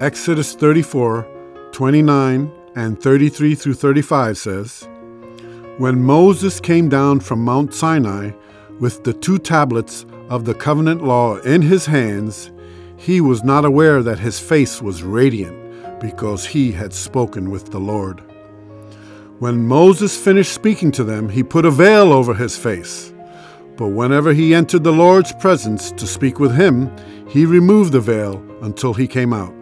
Exodus 34, 29, and 33 through 35 says, When Moses came down from Mount Sinai with the two tablets of the covenant law in his hands, he was not aware that his face was radiant because he had spoken with the Lord. When Moses finished speaking to them, he put a veil over his face. But whenever he entered the Lord's presence to speak with him, he removed the veil until he came out.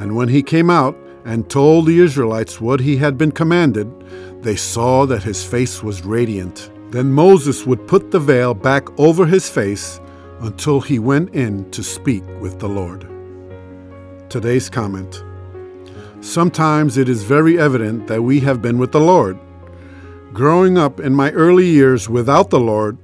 And when he came out and told the Israelites what he had been commanded, they saw that his face was radiant. Then Moses would put the veil back over his face until he went in to speak with the Lord. Today's comment Sometimes it is very evident that we have been with the Lord. Growing up in my early years without the Lord,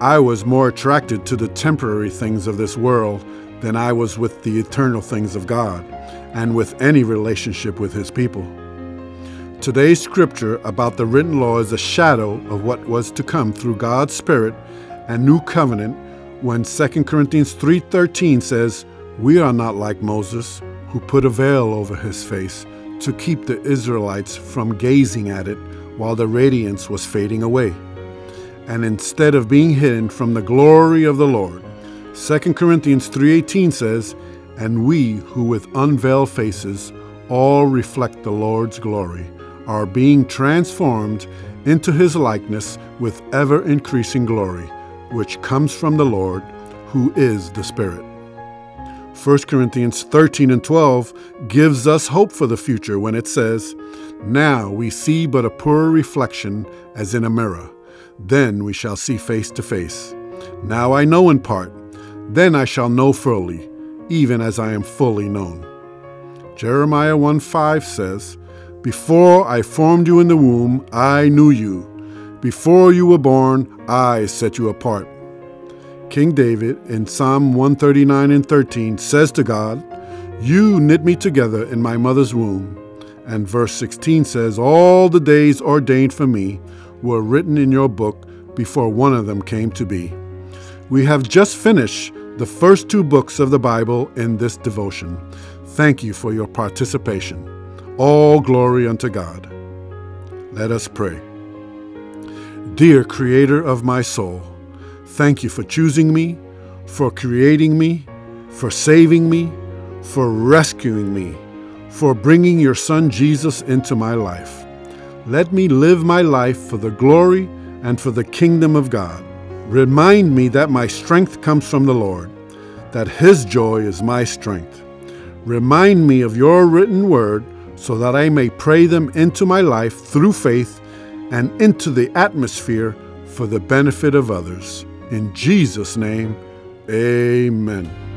I was more attracted to the temporary things of this world than I was with the eternal things of God and with any relationship with His people. Today's scripture about the written law is a shadow of what was to come through God's Spirit and new covenant when 2 Corinthians 3:13 says, "We are not like Moses, who put a veil over his face to keep the Israelites from gazing at it while the radiance was fading away." And instead of being hidden from the glory of the Lord, 2 Corinthians 3:18 says, "And we who with unveiled faces all reflect the Lord's glory are being transformed into his likeness with ever increasing glory, which comes from the Lord, who is the Spirit." 1 Corinthians 13 and 12 gives us hope for the future when it says, Now we see but a poor reflection as in a mirror. Then we shall see face to face. Now I know in part then I shall know fully, even as I am fully known. Jeremiah 1 5 says, Before I formed you in the womb, I knew you. Before you were born, I set you apart. King David in Psalm 139 and 13 says to God, You knit me together in my mother's womb. And verse 16 says, All the days ordained for me were written in your book before one of them came to be. We have just finished the first two books of the Bible in this devotion. Thank you for your participation. All glory unto God. Let us pray. Dear Creator of my soul, thank you for choosing me, for creating me, for saving me, for rescuing me, for bringing your Son Jesus into my life. Let me live my life for the glory and for the kingdom of God. Remind me that my strength comes from the Lord, that His joy is my strength. Remind me of your written word so that I may pray them into my life through faith and into the atmosphere for the benefit of others. In Jesus' name, amen.